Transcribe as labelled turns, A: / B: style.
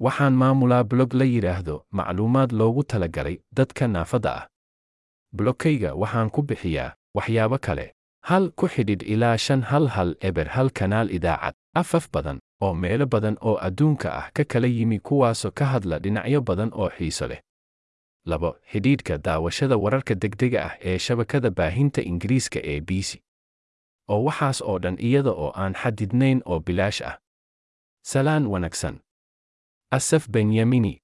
A: waxaan maamulaa blog la yidhaahdo macluumaad loogu talagalay dadka naafada ah. Blogkayga waxaan ku bixiyaa waxyaabo kale. Hal ku xidhidh ilaa shan hal hal eber hal kanaal idaacad. Afaf badan oo meelo badan oo adduunka ah ka kala yimi kuwaasoo ka hadla dhinacyo badan oo xiiso leh. Labo xidhiidhka daawashada wararka degdega ah ee shabakada baahinta ingiriiska ee b c. Oo waxaas oo dhan iyada oo aan xadidnayn oo bilaash ah. Salaan wanaagsan أسف بنياميني.